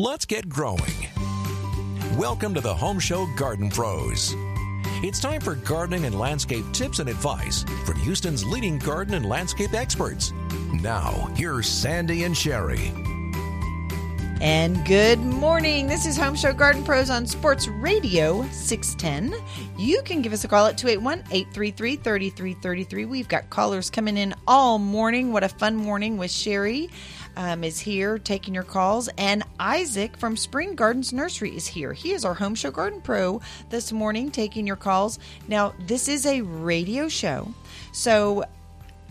Let's get growing. Welcome to the Home Show Garden Pros. It's time for gardening and landscape tips and advice from Houston's leading garden and landscape experts. Now, here's Sandy and Sherry. And good morning. This is Home Show Garden Pros on Sports Radio 610. You can give us a call at 281 833 3333. We've got callers coming in all morning. What a fun morning with Sherry. Um, is here taking your calls, and Isaac from Spring Gardens Nursery is here. He is our Home Show Garden Pro this morning taking your calls. Now, this is a radio show, so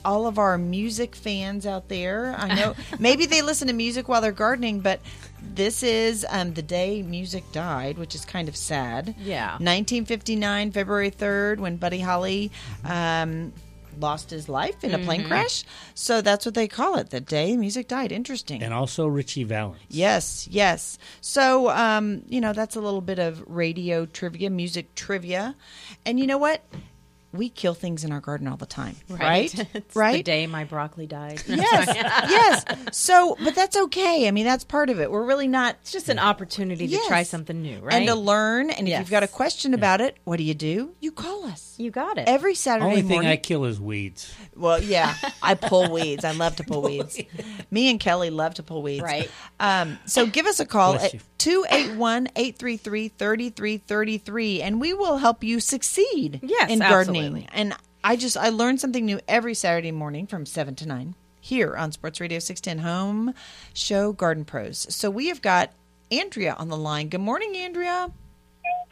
all of our music fans out there. I know maybe they listen to music while they're gardening, but this is um, the day music died, which is kind of sad. Yeah. 1959, February 3rd, when Buddy Holly um, lost his life in a plane crash. So that's what they call it, the day music died. Interesting. and also Ritchie Valens. Yes, yes. So, um, you know, that's a little bit of radio trivia, music trivia. And you know what? We kill things in our garden all the time, right? it's right? The day my broccoli died. Yes, yes. So, but that's okay. I mean, that's part of it. We're really not. It's just an opportunity to try something new, right? And to learn. And if you've got a question about it, what do you do? You call us. you got it. Every Saturday Only thing morning. I kill is weeds. well, yeah, I pull weeds. I love to pull weeds. Me and Kelly love to pull weeds. Right. Um, so give us a call Bless at you. 281 833 3333 and we will help you succeed Yes, in gardening. absolutely. And I just, I learn something new every Saturday morning from 7 to 9 here on Sports Radio 610 Home Show Garden Pros. So we have got Andrea on the line. Good morning, Andrea.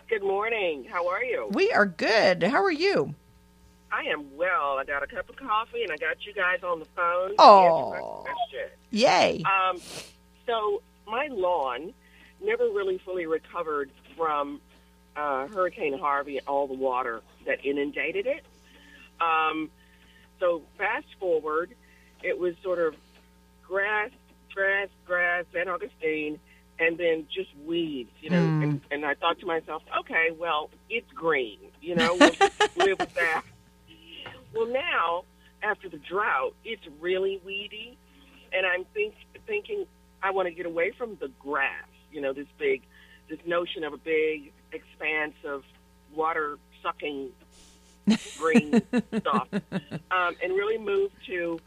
Good morning. How are you? We are good. How are you? I am well. I got a cup of coffee and I got you guys on the phone. Oh. answer my question. Yay. Um, so my lawn never really fully recovered from uh, Hurricane Harvey and all the water that inundated it. Um, so fast forward, it was sort of grass, grass, grass, San Augustine, and then just weeds, you know. Hmm. And, and I thought to myself, okay, well, it's green, you know, we'll live with that. Well, now after the drought, it's really weedy, and I'm think, thinking I want to get away from the grass. You know, this big, this notion of a big expanse of water sucking green stuff, um, and really move to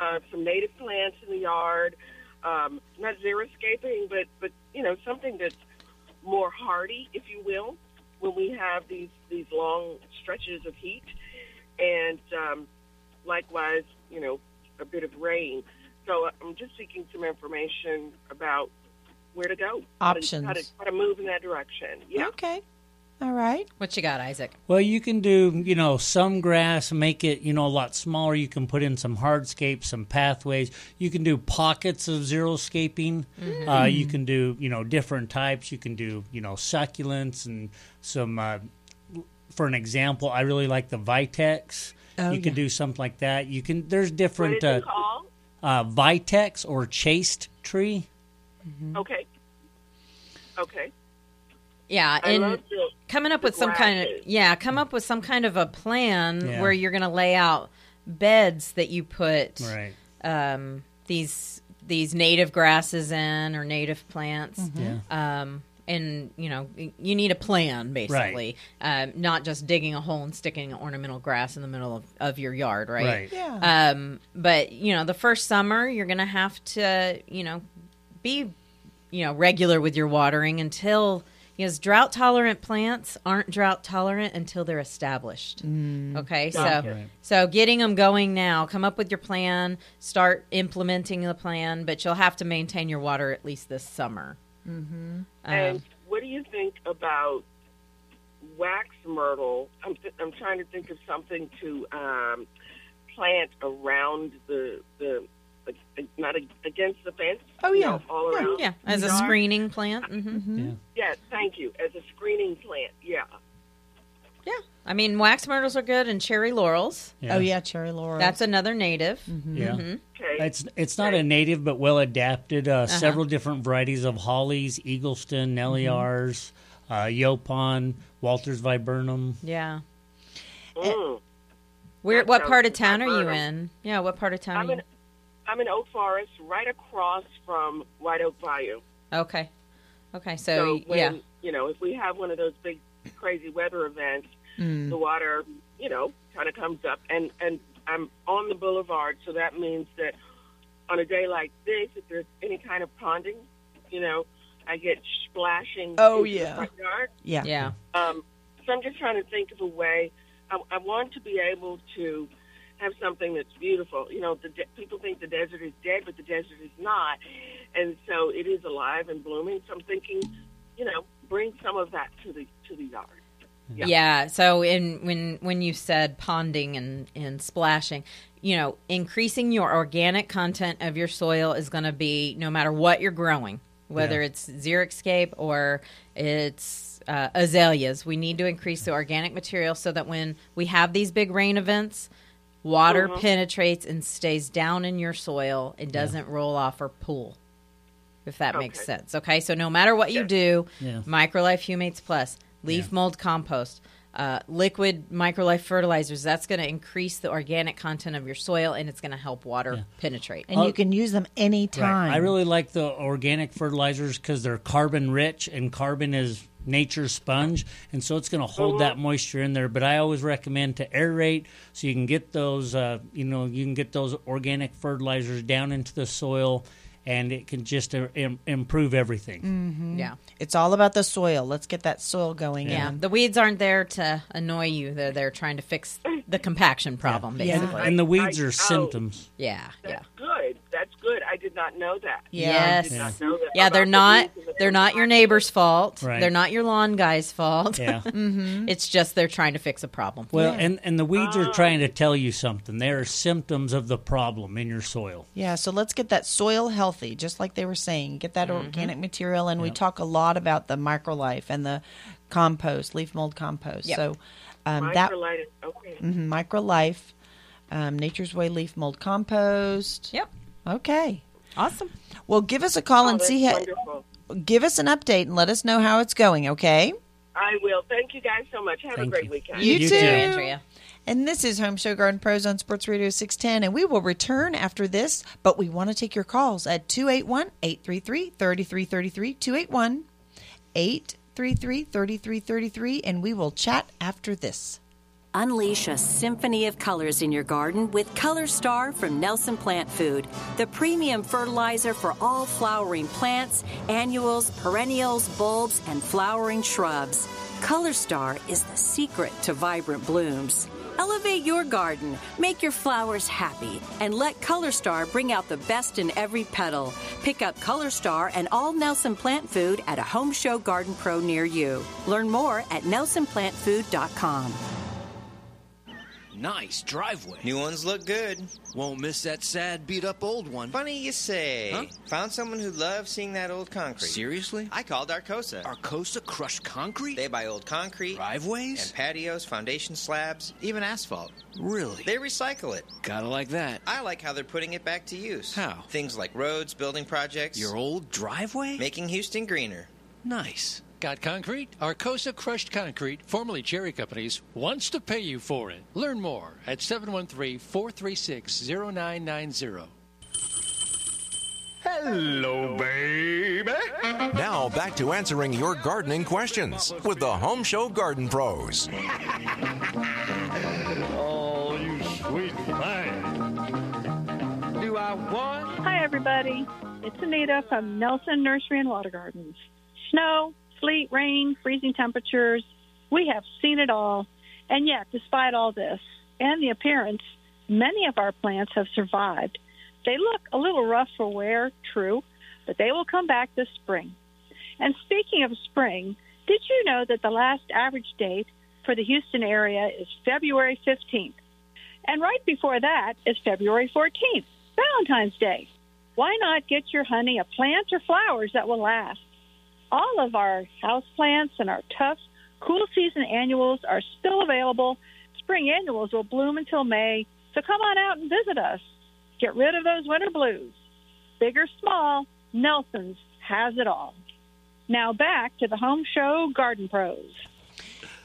uh, some native plants in the yard. Um, not xeriscaping, but but you know something that's more hardy, if you will, when we have these these long stretches of heat, and um, likewise, you know, a bit of rain. So uh, I'm just seeking some information about where to go, how to- Options. how to, how to move in that direction. Yeah. Okay. All right. what you got, Isaac? Well, you can do, you know, some grass, make it, you know, a lot smaller. You can put in some hardscapes, some pathways. You can do pockets of xeriscaping. Uh, you can do, you know, different types. You can do, you know, succulents and some. Uh, for an example, I really like the Vitex. Oh, you can yeah. do something like that. You can. There's different is uh, it called? uh, Vitex or chaste tree. Okay. Okay. Yeah, I and the, coming up with some kind of yeah, come up with some kind of a plan Yeah. where you're going to lay out beds that you put Right. um, these these native grasses in or native plants. Yeah. Um, and you know you need a plan basically, um, not just digging a hole and sticking ornamental grass in the middle of, of your yard, right? Right. Yeah. Um, but you know, the first summer you're gonna have to, you know, be, you know, regular with your watering until because drought tolerant plants aren't drought tolerant until they're established. Okay, so Right. so getting them going now. Come up with your plan. Start implementing the plan, but you'll have to maintain your water at least this summer. Mm-hmm. And what do you think about wax myrtle? I'm th- I'm trying to think of something to um, plant around the the like, not ag- against the fence. Oh, you yeah. know, all Yeah. around. yeah, as a screening plant. hmm Yeah. Yeah, thank you. As a screening plant. Yeah. Yeah, I mean wax myrtles are good, and cherry laurels. Oh yeah, cherry laurel. That's another native. Yeah. Mhm. Okay. It's it's not a native, but well adapted. Uh, Several different varieties of hollies, Eagleston, Nellie R's, uh, Yaupon, Walters viburnum. Yeah. Mm. Where? What part of town are you in? Yeah. What part of town I'm in Oak Forest, right across from White Oak Bayou. Okay. Okay, So so, when yeah. you know, if we have one of those big crazy weather events, Mm. the water, you know, kind of comes up, and and I'm on the boulevard, so that means that on a day like this, if there's any kind of ponding, you know, I get splashing. Oh, into the yeah. front yard. Yeah. Yeah. Um, so I'm just trying to think of a way. I, I want to be able to have something that's beautiful. You know, the de- people think the desert is dead, but the desert is not, and so it is alive and blooming. So I'm thinking, you know, bring some of that to the to the yard. Yeah. Yeah. So in when when you said ponding and and splashing, you know, increasing your organic content of your soil is going to be no matter what you're growing, whether Yeah. it's xeriscape or it's uh, azaleas. We need to increase the organic material so that when we have these big rain events, water penetrates and stays down in your soil and doesn't roll off or pool. If that makes sense. Okay, so no matter what you do, Yeah. Microlife Humates Plus, leaf Yeah. mold compost, uh, liquid microlife fertilizers. That's going to increase the organic content of your soil and it's going to help water Yeah. penetrate. And you can use them anytime. Right. I really like the organic fertilizers because they're carbon rich, and carbon is nature's sponge, and so it's going to hold that moisture in there. But I always recommend to aerate so you can get those, uh, you know, you can get those organic fertilizers down into the soil, and it can just uh, im- improve everything. yeah. It's all about the soil. Let's get that soil going. Yeah. in. The weeds aren't there to annoy you. They're there trying to fix the compaction problem, Yeah. basically. And the weeds I- are oh. symptoms. Yeah. That's Yeah. good. Not know that. Yes. I did not know that. Yeah, they're not the they're not your neighbor's fault. Right. They're not your lawn guy's fault. Yeah. it's just they're trying to fix a problem. Well, and, and the weeds are trying to tell you something. They are symptoms of the problem in your soil. Yeah, so let's get that soil healthy, just like they were saying. Get that organic material, and we talk a lot about the microlife and the compost, leaf mold compost. Yep. So um, that Microlitis. Okay. mhm, microlife, um, Nature's Way leaf mold compost. Yep. Okay. Awesome. Well, give us a call Oh, and see how. wonderful. Give us an update and let us know how it's going. Okay. I will. Thank you guys so much. Have a great you. weekend. You, You too, too. Andrea. And this is Home Show Garden Pros on Sports Radio 610. And we will return after this, but we want to take your calls at 281 833 3333. 281 833 3333. And we will chat after this. Unleash a symphony of colors in your garden with Color Star from Nelson Plant Food, the premium fertilizer for all flowering plants, annuals, perennials, bulbs, and flowering shrubs. Color Star is the secret to vibrant blooms. Elevate your garden, make your flowers happy, and let Color Star bring out the best in every petal. Pick up Color Star and all Nelson Plant Food at a Home Show Garden Pro near you. Learn more at nelsonplantfood.com. Nice driveway. New ones look good. Won't miss that sad, beat up old one. Funny you say. Huh? Found someone who loves seeing that old concrete. Seriously? I called Arcosa. Arcosa crushed concrete? They buy old concrete Driveways? and patios, foundation slabs, even asphalt. really? They recycle it. Gotta like that. I like how they're putting it back to use. How? Things like roads, building projects, Your old driveway? making Houston greener. nice. Got concrete? Arcosa Crushed Concrete, formerly Cherry Companies, wants to pay you for it. Learn more at 713 436 0990. Hello, baby. Now back to answering your gardening questions with the Home Show Garden Pros. Oh, you sweet man. Do I want? Hi, everybody. It's Anita from Nelson Nursery and Water Gardens. Snow, sleet, rain, freezing temperatures. We have seen it all. And yet, despite all this and the appearance, many of our plants have survived. They look a little rough for wear, true, but they will come back this spring. And speaking of spring, did you know that the last average date for the Houston area is February 15th? And right before that is February 14th, Valentine's Day. Why not get your honey a plant or flowers that will last? All of our house plants and our tough, cool season annuals are still available. Spring annuals will bloom until May, so come on out and visit us. Get rid of those winter blues. Big or small, Nelson's has it all. Now back to the Home Show Garden Pros.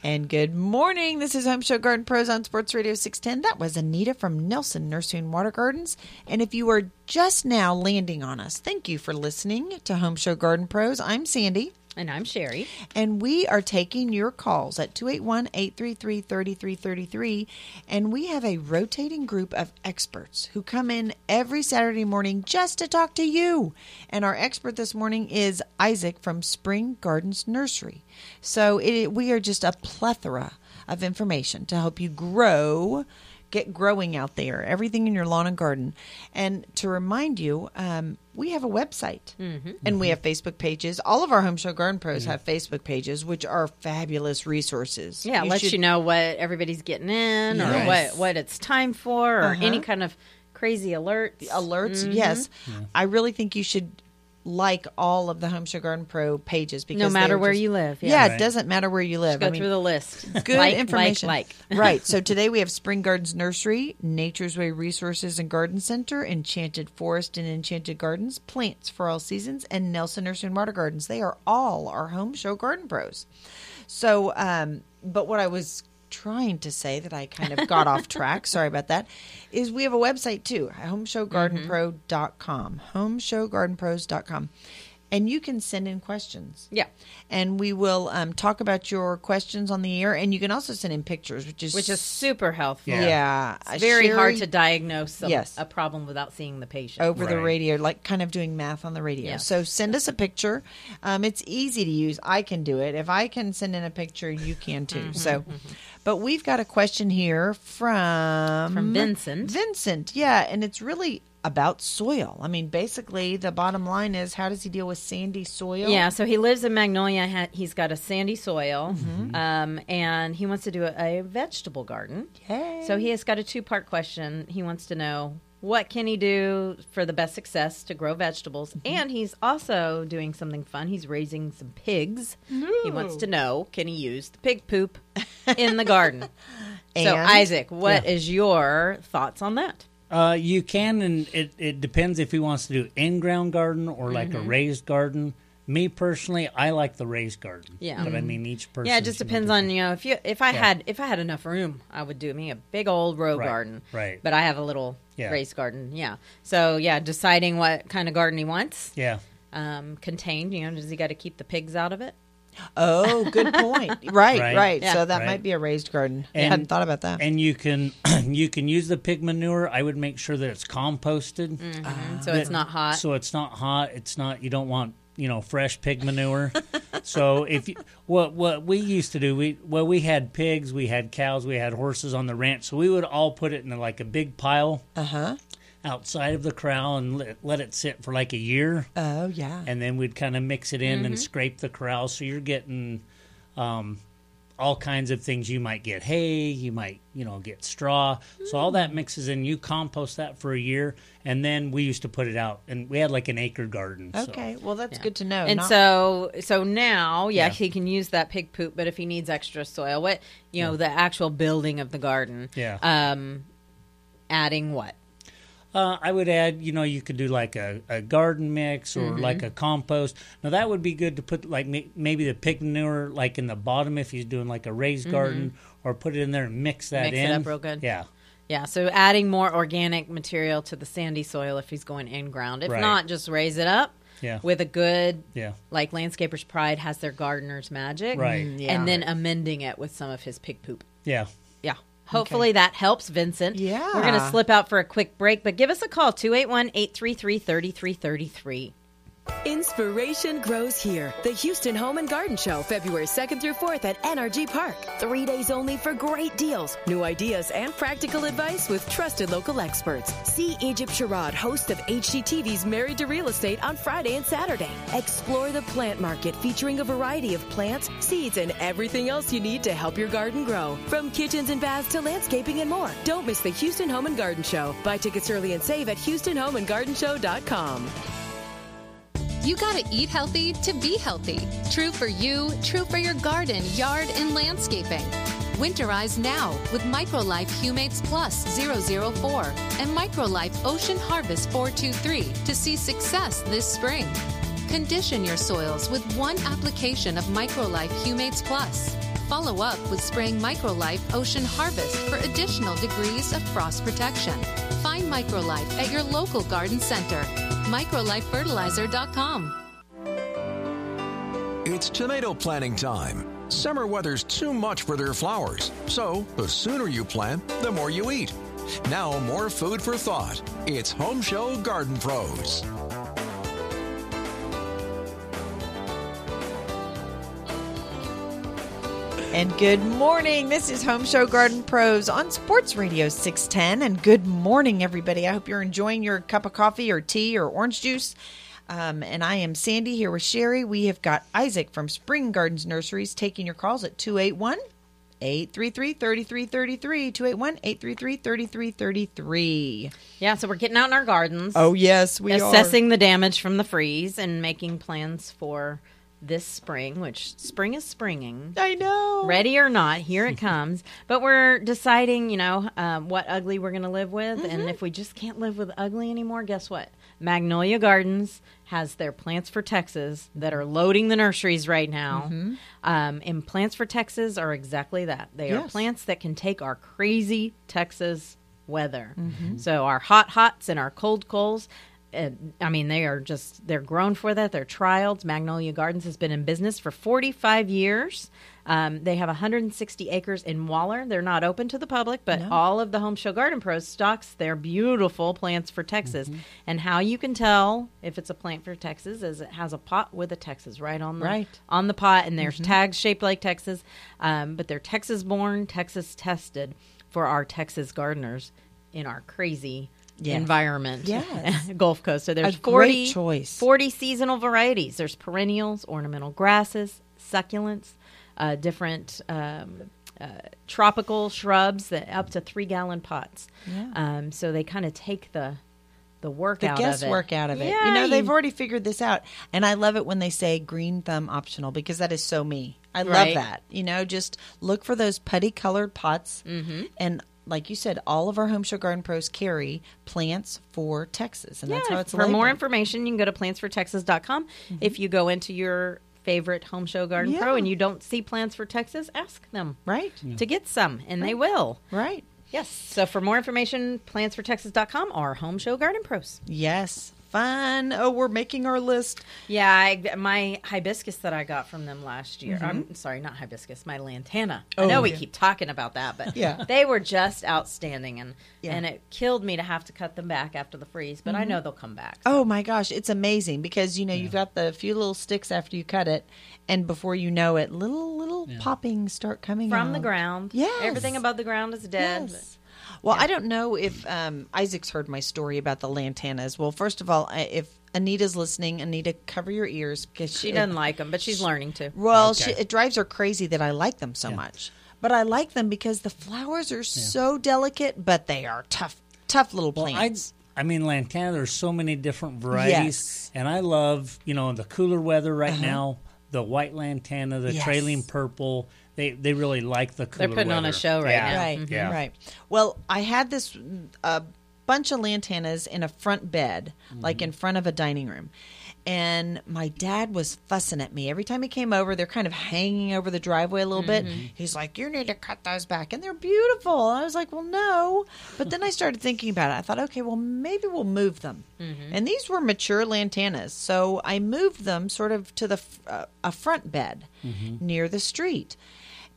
And good morning. This is Home Show Garden Pros on Sports Radio 610. That was Anita from Nelson Nursery and Water Gardens. And if you are just now landing on us, thank you for listening to Home Show Garden Pros. I'm Sandy. And I'm Sherry. And we are taking your calls at 281 833 3333. And we have a rotating group of experts who come in every Saturday morning just to talk to you. And our expert this morning is Isaac from Spring Gardens Nursery. So it, we are just a plethora of information to help you grow get growing out there, everything in your lawn and garden. And to remind you, um, we have a website Mm-hmm. and we have Facebook pages. All of our Home Show Garden Pros have Facebook pages, which are fabulous resources. Yeah, lets should- you know what everybody's getting in Yes. or what, what it's time for or Uh-huh. any kind of crazy alerts. alerts. Mhm. Yes, I really think you should like all of the Home Show Garden Pro pages because no matter where just- you live, Yeah, yeah. it doesn't matter where you live. Go I mean, through the list. Good Like, information. Like, like. right. So today we have Spring Gardens Nursery, Nature's Way Resources and Garden Center, Enchanted Forest and Enchanted Gardens, Plants for All Seasons, and Nelson Nursery and Water Gardens. They are all our Home Show Garden Pros. So, um, but what I was trying to say that I kind of got off track, sorry about that, is we have a website too, homeshowgardenpro.com, homeshowgardenpros.com. And you can send in questions. Yeah. And we will um, talk about your questions on the air. And you can also send in pictures, which is Which is super helpful. Yeah. It's very hard to diagnose some, Yes. a problem without seeing the patient. over the radio, like kind of doing math on the radio. Yeah. So send us a picture. Um, it's easy to use. I can do it. If I can send in a picture, you can too. Mm-hmm, So, but we've got a question here from From Vincent. Vincent, yeah, and it's really about soil. I mean, basically, the bottom line is, how does he deal with sandy soil? Yeah, so he lives in Magnolia. He's got a sandy soil, Mm-hmm. um, and he wants to do a, a vegetable garden. Yay. So he has got a two-part question. He wants to know what can he do for the best success to grow vegetables, Mm-hmm. and he's also doing something fun. He's raising some pigs. He wants to know can he use the pig poop in the garden. so Isaac, what is your thoughts on that? Uh, you can, and it, it depends if he wants to do in-ground garden or like Mm-hmm. a raised garden. Me personally, I like the raised garden. Yeah. but I mean each person. Yeah, it just depends on you know if you if I Yeah. had if I had enough room, I would do me a big old row Right, garden. right. But I have a little Yeah. raised garden. Yeah. So yeah, deciding what kind of garden he wants. Yeah, Um, contained. You know, does he got to keep the pigs out of it? Oh, good point. right, right. Right. Yeah. So that Right. might be a raised garden. I And- hadn't thought about that. and you can you can use the pig manure. I would make sure that it's composted, Mm-hmm. so it's not hot. So it's not hot. It's not. You don't want you know fresh pig manure. so if you, what what we used to do, we well we had pigs, we had cows, we had horses on the ranch. So we would all put it in like a big pile Uh huh. Outside of the corral and let, let it sit for like a year. Oh, yeah. and then we'd kind of mix it in Mm-hmm. and scrape the corral. So you're getting um, all kinds of things. You might get hay, you might you know get straw. So all Mm. that mixes in. You compost that for a year, and then we used to put it out, and we had like an acre garden. so- Okay. Well, that's good to know. and Not- so so now, yeah, Yeah. he can use that pig poop. But if he needs extra soil, what you know, the actual building of the garden, Yeah. um, adding what? Uh, I would add, you know, you could do like a, a garden mix or Mm-hmm. like a compost. Now that would be good to put like may- maybe the pig manure like in the bottom if he's doing like a raised garden, or put it in there and mix that Mm-hmm. Mix it in. up real good. Yeah, Yeah, so adding more organic material to the sandy soil if he's going in ground. If Right. not, just raise it up yeah, with a good, yeah. like Landscapers Pride has their gardener's magic. Right. Mm, yeah. And then amending it with some of his pig poop. Yeah. Yeah. Hopefully that helps, Vincent. Yeah. We're going to slip out for a quick break, but give us a call 281 833 3333. Inspiration grows here. The Houston Home and Garden Show, February 2nd through 4th at NRG Park. Three days only for great deals, new ideas, and practical advice with trusted local experts. See Egypt Sherrod, host of HGTV's Married to Real Estate on Friday and Saturday. Explore the plant market featuring a variety of plants, seeds, and everything else you need to help your garden grow. From kitchens and baths to landscaping and more. Don't miss the Houston Home and Garden Show. Buy tickets early and save at HoustonHomeandGardenShow.com. You gotta eat healthy to be healthy. True for you, true for your garden, yard, and landscaping. Winterize now with MicroLife Humates Plus 004 and MicroLife Ocean Harvest 423 to see success this spring. Condition your soils with one application of MicroLife Humates Plus. Follow up with spraying MicroLife Ocean Harvest for additional degrees of frost protection. Find MicroLife at your local garden center. MicroLifeFertilizer.com. It's tomato planting time. Summer weather's too much for their flowers, so the sooner you plant, the more you eat. Now, more food for thought. It's Home Show Garden Pros. And good morning. This is Home Show Garden Pros on Sports Radio 610. And good morning, everybody. I hope you're enjoying your cup of coffee or tea or orange juice. Um, and I am Sandy here with Sherry. We have got Isaac from Spring Gardens Nurseries taking your calls at 281 833 3333. 281 833 3333. Yeah, so we're getting out in our gardens. Oh, yes, we are. assessing the damage from the freeze and making plans for this spring, which spring is springing. I know. Ready or not, here it comes. But we're deciding, you know, um, what ugly we're going to live with. Mm-hmm. And if we just can't live with ugly anymore, guess what? Magnolia Gardens has their Plants for Texas that are loading the nurseries right now. Mm-hmm. Um, and Plants for Texas are exactly that. They are plants that can take our crazy Texas weather. Mm-hmm. So our hot hots and our cold colds. Uh, I mean, they are just, they're grown for that. They're trialed. Magnolia Gardens has been in business for 45 years. Um, they have 160 acres in Waller. They're not open to the public, but No. all of the Home Show Garden Pros stocks their beautiful plants for Texas. And how you can tell if it's a plant for Texas is it has a pot with a Texas right on the Right. on the pot, and there's tags shaped like Texas, um, but they're Texas born, Texas tested for our Texas gardeners in our crazy Yes. environment, Yes. Gulf Coast. So there's A 40, great choice. 40 seasonal varieties. There's perennials, ornamental grasses, succulents, uh, different um, uh, tropical shrubs that up to three gallon pots. Yeah. Um, so they kind of take the the work the out guesswork of it. Guess work out of it. Yeah, you know, they've already figured this out. And I love it when they say green thumb optional because that is so me. I love that. You know, just look for those putty colored pots. Mm-hmm. And like you said, all of our Home Show Garden Pros carry plants for Texas. And that's how it's for more information, you can go to plantsfortexas.com. Mm-hmm. If you go into your favorite Home Show Garden Pro and you don't see Plants for Texas, ask them Right. to get some, and they will. Right. Yes. So for more information, plantsfortexas.com or Home Show Garden Pros. Yes. Fun. Oh, we're making our list. Yeah, I, my hibiscus that I got from them last year. Mm-hmm. I'm sorry, not hibiscus, my lantana. I know we keep talking about that, but Yeah. they were just outstanding, and Yeah. and it killed me to have to cut them back after the freeze. But I know they'll come back. Oh my gosh, it's amazing because you know you've got the few little sticks after you cut it, and before you know it, little little poppings start coming from the ground. Yeah, everything above the ground is dead. Yes. Well, I don't know if um, Isaac's heard my story about the lantanas. Well, first of all, if Anita's listening, Anita, cover your ears because She doesn't like them, but she's learning to. Well, Okay. she, it drives her crazy that I like them so much. But I like them because the flowers are so delicate, but they are tough, tough little Well, I, plants. I mean, lantana. There's so many different varieties, Yes. Uh-huh. and I love you know the cooler weather right now. The white lantana, the Yes. trailing purple. They they really like the cooler. They're putting on a show right Yeah. now. Right, Mhm. Yeah. right. Well, I had this a bunch of lantanas in a front bed, like in front of a dining room. And my dad was fussing at me every time he came over. They're kind of hanging over the driveway a little bit. He's like, "You need to cut those back," and they're beautiful. I was like, "Well, no." But then I started thinking about it. I thought, "Okay, well, maybe we'll move them." And these were mature lantanas, so I moved them sort of to the uh, a front bed near the street.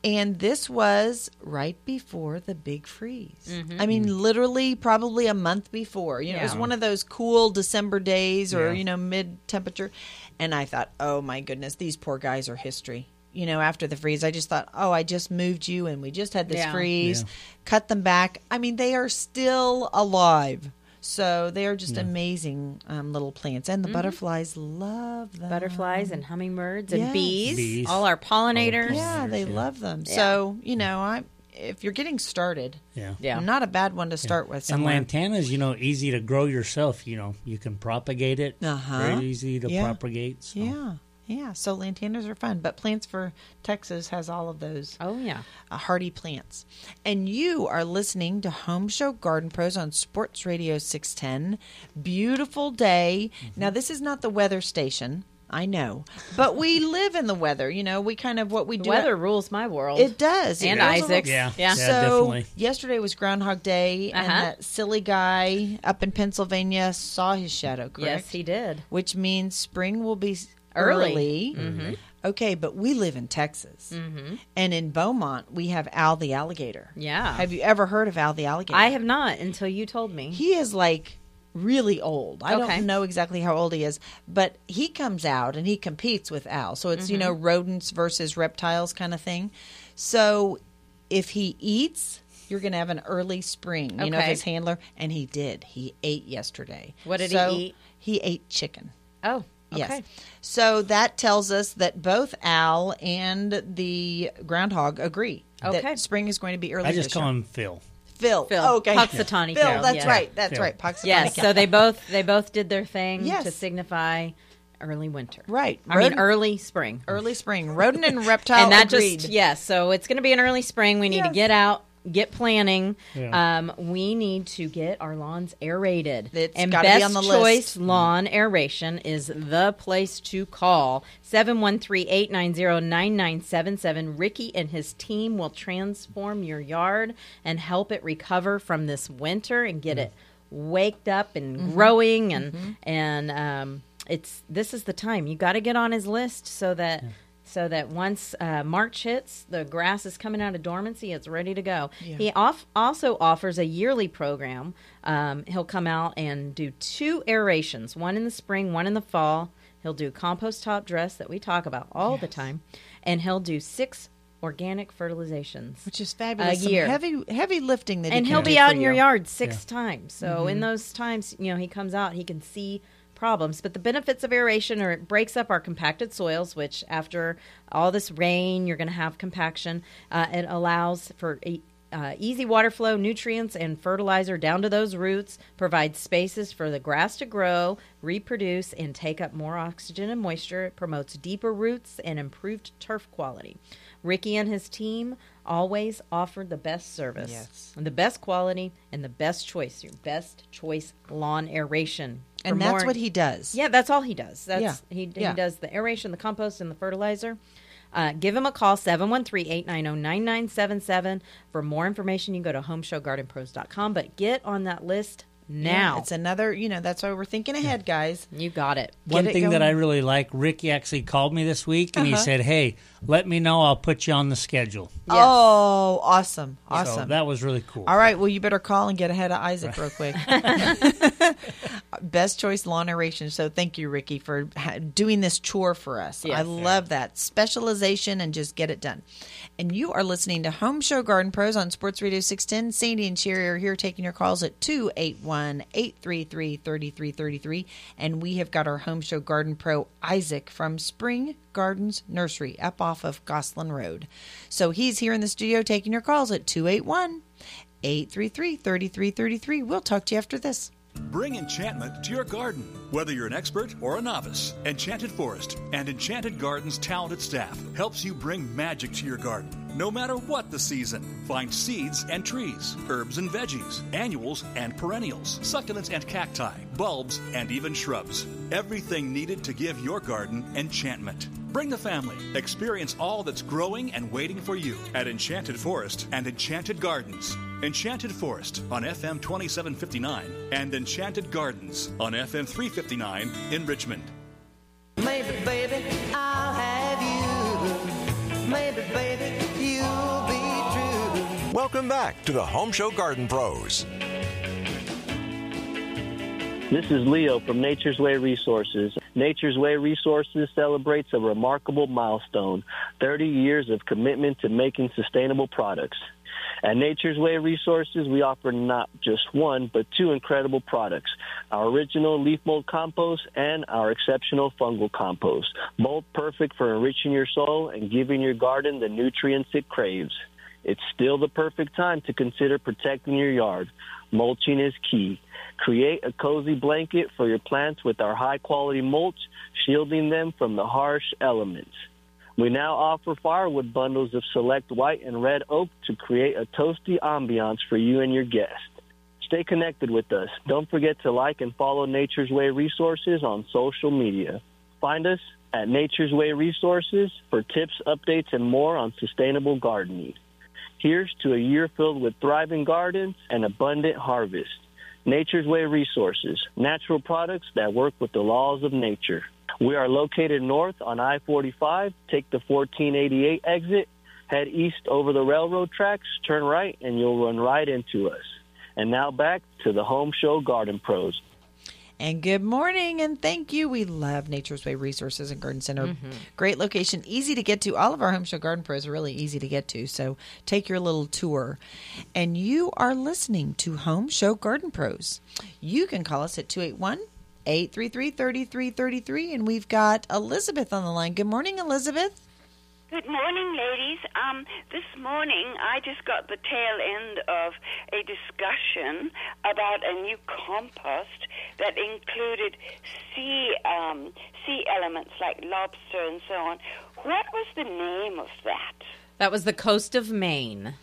And this was right before the big freeze. Mm-hmm. I mean, literally, probably a month before. You know, it was one of those cool December days or, Yeah. you know, mid temperature. And I thought, oh my goodness, these poor guys are history. You know, after the freeze, I just thought, oh, I just moved you and we just had this Yeah. freeze, Yeah. cut them back. I mean, they are still alive. So they are just amazing um, little plants. And the butterflies love them. Butterflies and hummingbirds and Yes. bees, Bees. all our pollinators. Yeah, they Yeah. love them. So you know, I if you're getting started, Yeah. Yeah. not a bad one to start with. And Somewhere. lantana's, you know, easy to grow yourself. You know, you can propagate it. Uh-huh. Very easy to Yeah. propagate. So. yeah, yeah. So lantanas are fun, but Plants for Texas has all of those Oh yeah. uh, hardy plants. And you are listening to Home Show Garden Pros on Sports Radio 610. Beautiful day. Mm-hmm. Now, this is not the weather station. I know, but we live in the weather. You know, we kind of what we The do. weather rules my world. It does. It And rules a Isaac's. little- Yeah. Yeah. So definitely. yesterday was Groundhog Day, and Uh-huh. that silly guy up in Pennsylvania saw his shadow. Correct. Yes, he did. Which means spring will be s- Early. early. Mm-hmm. Okay, but we live in Texas. Mhm. And in Beaumont, we have Al the alligator. Yeah. Have you ever heard of Al the alligator? I have not until you told me. He is like really old. I Okay. don't know exactly how old he is, but he comes out and he competes with Al. So it's, you Mhm. know, rodents versus reptiles kind of thing. So if he eats, you're going to have an early spring, you know, if his handler. And he did. He ate yesterday. What did So he eat? He ate chicken. Oh, Yes. okay. So that tells us that both Al and the groundhog agree Okay. that spring is going to be early. I just this call year. him Phil. Phil. Phil. Okay. Punxsutawney Phil. Phil, That's yeah. right. That's Phil. right. Punxsutawney Yes, Phil. so they both they both did their thing to signify early winter. Right. I mean early spring. early spring. Rodent and reptile and that agreed. just yes, so it's going to be an early spring. We need to get out, get planning. Yeah. Um, we need to get our lawns aerated. It's and gotta best be on the choice list. lawn aeration is the place to call. 713-890-9977. Ricky and his team will transform your yard and help it recover from this winter and get it waked up and Mhm. growing and Mhm. and um, it's this is the time you got to get on his list so that so that once uh, March hits, the grass is coming out of dormancy. It's ready to go. Yeah. He off, also offers a yearly program. Um, he'll come out and do two aerations, one in the spring, one in the fall. He'll do compost top dress that we talk about all the time, and he'll do six organic fertilizations, which is fabulous. A Some year. heavy heavy lifting that and he he'll can be do out for in your yard six Yeah. times. So in Mhm. those times, you know, he comes out, he can see problems. But the benefits of aeration are it breaks up our compacted soils, which after all this rain, you're going to have compaction. Uh, it allows for uh, easy water flow, nutrients, and fertilizer down to those roots, provides spaces for the grass to grow, reproduce, and take up more oxygen and moisture. It promotes deeper roots and improved turf quality. Ricky and his team always offer the best service, Yes. and the best quality, and the best choice. Your best choice lawn aeration. And that's more- what he does. Yeah, that's all he does. That's Yeah. he, Yeah. he does the aeration, the compost, and the fertilizer. Uh, give him a call, 713-890-9977. For more information, you can go to homeshowgardenpros.com. But get on that list now. Yeah, it's another, you know, that's why we're thinking ahead, guys. You got it. One Get it thing that. I really like, Ricky actually called me this week and he Uh-huh. said, "Hey, let me know. I'll put you on the schedule." Oh, awesome. So Awesome. that was really cool. All right, well, you better call and get ahead of Isaac real quick. Best choice lawn aeration. So thank you, Ricky, for doing this chore for us. I Yes. love that specialization and just get it done. And you are listening to Home Show Garden Pros on Sports Radio 610. Sandy and Sherry are here taking your calls at 281 833 3333. And we have got our Home Show Garden Pro, Isaac, from Spring Gardens Nursery up off of Gosling Road. So he's here in the studio taking your calls at 281 833 3333. We'll talk to you after this. Bring enchantment to your garden. Whether you're an expert or a novice, Enchanted Forest and Enchanted Gardens talented staff helps you bring magic to your garden. No matter what the season, find seeds and trees, herbs and veggies, annuals and perennials, succulents and cacti, bulbs and even shrubs. Everything needed to give your garden enchantment. Bring the family. Experience all that's growing and waiting for you at Enchanted Forest and Enchanted Gardens. Enchanted Forest on FM 2759 and Enchanted Gardens on FM 359 in Richmond. Maybe, baby, I'll have you. Maybe, baby, you'll be true. Welcome back to the Home Show Garden Pros. This is Leo from Nature's Way Resources. Nature's Way Resources celebrates a remarkable milestone 30 years of commitment to making sustainable products. At Nature's Way Resources, we offer not just one, but two incredible products our original leaf mold compost and our exceptional fungal compost, both perfect for enriching your soil and giving your garden the nutrients it craves. It's still the perfect time to consider protecting your yard. Mulching is key. Create a cozy blanket for your plants with our high quality mulch, shielding them from the harsh elements. We now offer firewood bundles of select white and red oak to create a toasty ambiance for you and your guests. Stay connected with us. Don't forget to like and follow Nature's Way Resources on social media. Find us at Nature's Way Resources for tips, updates, and more on sustainable gardening. Here's to a year filled with thriving gardens and abundant harvest. Nature's Way Resources, natural products that work with the laws of nature. We are located north on I 45. Take the 1488 exit, head east over the railroad tracks, turn right, and you'll run right into us. And now back to the Home Show Garden Pros. And good morning and thank you. We love Nature's Way Resources and Garden Center. Mm-hmm. Great location, easy to get to. All of our Home Show Garden Pros are really easy to get to. So take your little tour. And you are listening to Home Show Garden Pros. You can call us at 281 833 3333. And we've got Elizabeth on the line. Good morning, Elizabeth. Good morning, ladies. Um, this morning, I just got the tail end of a discussion about a new compost that included sea um, sea elements like lobster and so on. What was the name of that? That was the coast of Maine.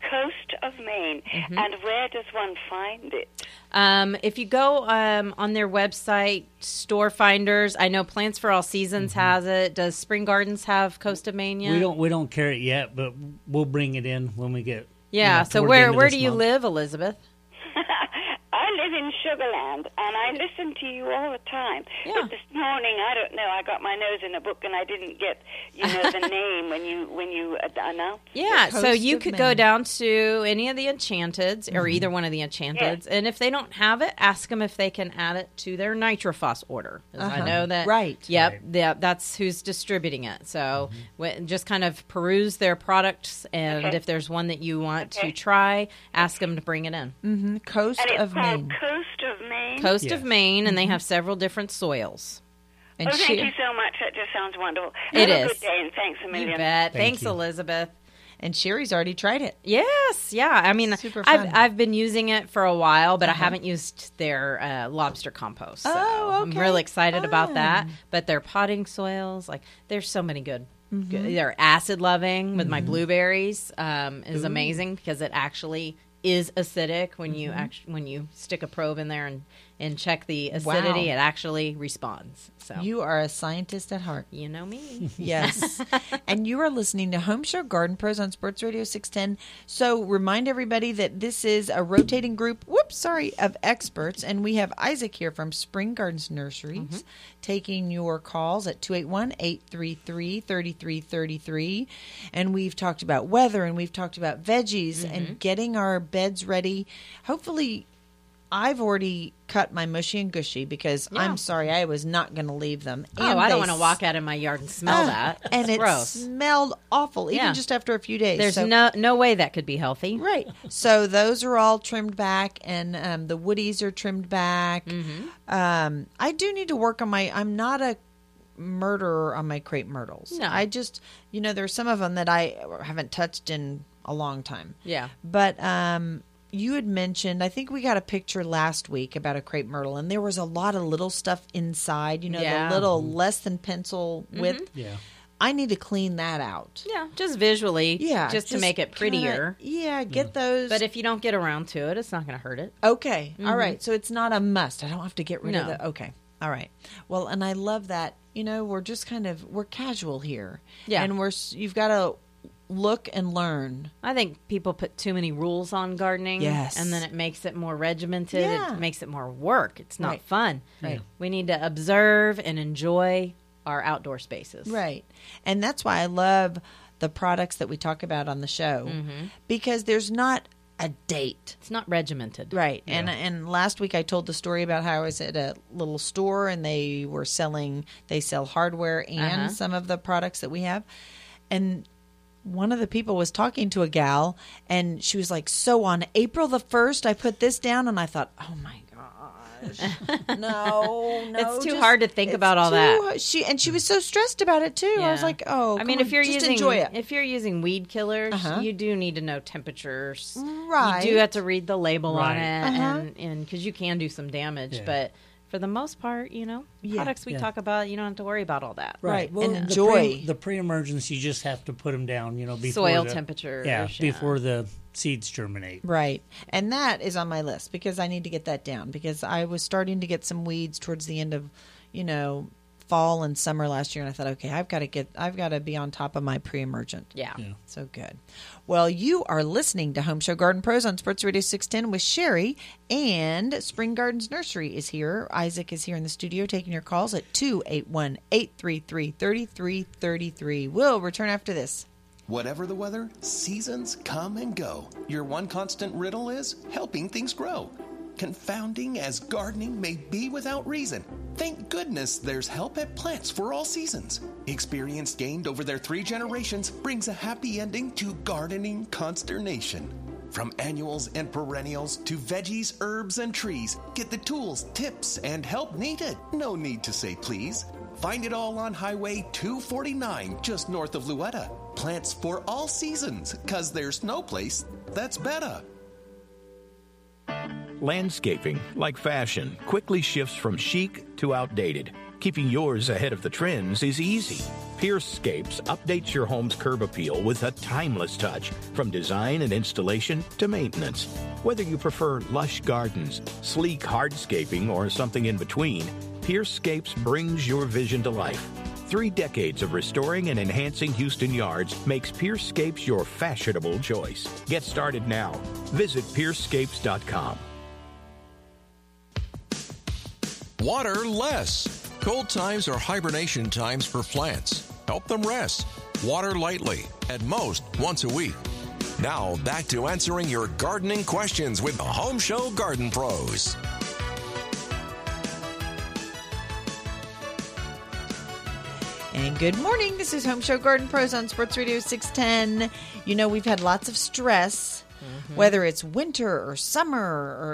Coast of Maine. Mhm. And where does one find it? Um, if you go um, on their website, store finders, I know Plants for All Seasons has it. Does Spring Gardens have Coast of Maine yet? We don't we don't carry it yet, but we'll bring it in when we get. Yeah. you know, so where where this do you live, Elizabeth? I live in Sugar Land, and I listen to you all the time. But this morning, I don't know. I got my nose in a book, and I didn't get, you know, the name when you when you uh, announced. Yeah, so you could go down to any of the Enchanteds or Mhm. either one of the Enchanteds, and if they don't have it, ask them if they can add it to their Nitrophos order. I Uh-huh. know that, Right. Yep, yeah, that's who's distributing it. So wh- just kind of peruse their products, and Okay. if there's one that you want Okay. to try, ask them to bring it in. Mm-hmm. Coast and it's of Maine. Coast of Maine. Coast of Maine, and they Mhm. have several different soils. oh, thank you so much. That just sounds wonderful. It Have a is. good day, and thanks a million. You bet. Thanks, Elizabeth. And Sherry's already tried it. Yes, yeah. I mean, Super I've fun. I've been using it for a while, but I Uh-huh. haven't used their uh, lobster compost. So Oh, I'm really excited about that. Fun. But their potting soils, like there's so many good. Mhm. good they're acid loving with my Mhm. blueberries um, is Ooh. amazing because it actually is acidic when you Mhm. actually when you stick a probe in there and and check the acidity, Wow. it actually responds. So You are a scientist at heart. you know me. Yes. and you are listening to Home Show Garden Pros on Sports Radio 610. So remind everybody that this is a rotating group, whoops, sorry, of experts. And we have Isaac here from Spring Gardens Nurseries mm-hmm. taking your calls at 281 833 3333. And we've talked about weather and we've talked about veggies and mm-hmm. getting our beds ready. Hopefully, I've already cut my mushy and gushy because Yeah. I'm sorry, I was not going to leave them. Oh, And I don't want to walk out in my yard and smell Ah, that. and It's it smelled awful, even Yeah. just after a few days. There's So- no no way that could be healthy. right. So those are all trimmed back, and um, the woodies are trimmed back. Mm-hmm. Um, I do need to work on my. I'm not a murderer on my crepe myrtles. No. I just, you know, there's some of them that I haven't touched in a long time. Yeah. But um, you had mentioned, I think we got a picture last week about a crepe myrtle, and there was a lot of little stuff inside. You know, Yeah. the little less than pencil Mhm. width. Yeah. I need to clean that out. Yeah, just visually. Yeah, just, to make it prettier. kinda- yeah, get those. But if you don't get around to it, it's not going to hurt it. Okay. All Mhm. right. So it's not a must. I don't have to get rid of it. Okay. All right. Well, and I love that. You know, we're just kind of we're casual here. Yeah. And we're you've got to look and learn. I think people put too many rules on gardening. Yes. And then it makes it more regimented. Yeah. It makes it more work. It's not Right. fun. Right. We need to observe and enjoy our outdoor spaces. Right. And that's why I love the products that we talk about on the show Mhm. because there's not a date. It's not regimented. Right. And and last week I told the story about how I was at a little store and they were selling they sell hardware and Uh-huh. some of the products that we have. And one of the people was talking to a gal and she was like, "So on April the 1st I put this down." And I thought, "Oh my gosh. no, no. It's too just- hard to think about all too that. She and she was so stressed about it too. I was like, "Oh, I mean, come if you're just using enjoy it." if you're using weed killers, Uh-huh. you do need to know temperatures. Right. You do have to read the label on it, Uh-huh. and and because you can do some damage, Yeah. but for the most part, you know, Yeah. products we Yeah. talk about, you don't have to worry about all that. Right. Well, And the enjoy. pre- the pre-emergence. You just have to put them down. You know, before Soil the, temperatures, Yeah, yeah. before the seeds germinate. Right. And that is on my list because I need to get that down because I was starting to get some weeds towards the end of, you know, fall and summer last year, and I thought, okay, I've got to get, I've got to be on top of my pre-emergent. Yeah. So good. Well, you are listening to Home Show Garden Pros on Sports Radio 610 with Sherry, and Spring Gardens Nursery is here. Isaac is here in the studio taking your calls at 281 833 3333. We'll return after this. Whatever the weather, seasons come and go. Your one constant riddle is helping things grow. Confounding as gardening may be without reason, thank goodness there's help at Plants for All Seasons. Experience gained over their three generations brings a happy ending to gardening consternation. From annuals and perennials to veggies, herbs, and trees, get the tools, tips, and help needed. No need to say please. Find it all on Highway 249, just north of Louetta. Plants for all seasons, cause there's no place that's better. Landscaping, like fashion, quickly shifts from chic to outdated. Keeping yours ahead of the trends is easy. Piercescapes updates your home's curb appeal with a timeless touch, from design and installation to maintenance. Whether you prefer lush gardens, sleek hardscaping, or something in between, Piercescapes brings your vision to life. Three decades of restoring and enhancing Houston yards makes Piercescapes your fashionable choice. Get started now. Visit piercescapes.com. Water less. Cold times are hibernation times for plants. Help them rest. Water lightly, at most once a week. Now, back to answering your gardening questions with the Home Show Garden Pros. And good morning. This is Home Show Garden Pros on Sports Radio 610. You know, we've had lots of stress, whether it's winter or summer,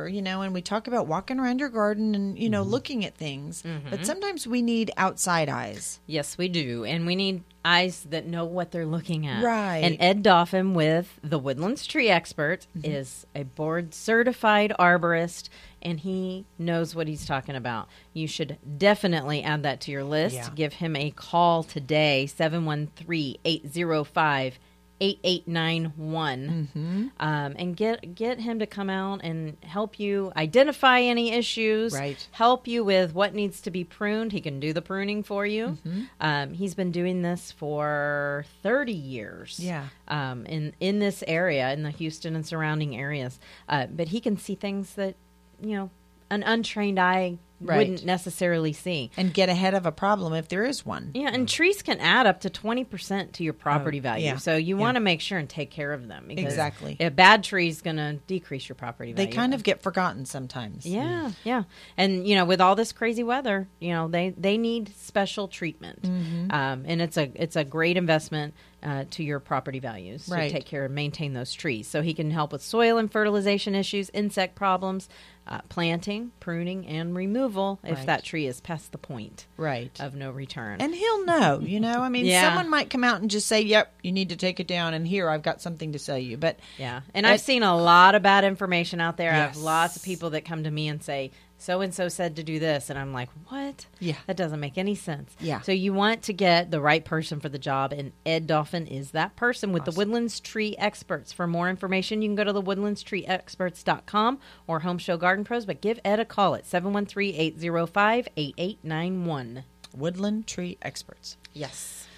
or, you know, and we talk about walking around your garden and, you know, looking at things. But Mhm. sometimes we need outside eyes. Yes, we do. And we need eyes that know what they're looking at. Right. And Ed Doffin with the Woodlands Tree Expert Mm-hmm. is a board certified arborist and he knows what he's talking about. You should definitely add that to your list. Yeah. Give him a call today 713 805 8891 Mm-hmm. um, and get get him to come out and help you identify any issues Right. help you with what needs to be pruned he can do the pruning for you Mhm. um, he's been doing this for 30 years Yeah. um, in in this area in the houston and surrounding areas uh, but he can see things that you know an untrained eye Right. wouldn't necessarily see And get ahead of a problem if there is one. yeah, and trees can add up to 20% to your property Oh, value. yeah. So you Yeah. want to make sure and take care of them. because Exactly. A bad tree is going to decrease your property value. They kind of get forgotten sometimes. Yeah, yeah. And, you know, with all this crazy weather, you know, they, they need special treatment. Mhm. Um, and it's a, it's a great investment uh, to your property values Right. to take care and maintain those trees. So he can help with soil and fertilization issues, insect problems, uh, planting, pruning, and removal if Right. that tree is past the point Right. of no return. And he'll know, you know. I mean, Yeah. someone might come out and just say, "Yep, you need to take it down." And here, I've got something to sell you. But Yeah. And I've seen a lot of bad information out there. I have lots of people that come to me and say, so and so said to do this. And I'm like, what? Yeah. That doesn't make any sense. Yeah. So you want to get the right person for the job. And Ed Dolphin is that person with the Woodlands Tree Experts. For more information, you can go to the woodlandstreeexperts.com or Home Show Garden Pros. But give Ed a call at 713 805 8891. Woodland Tree Experts. Yes.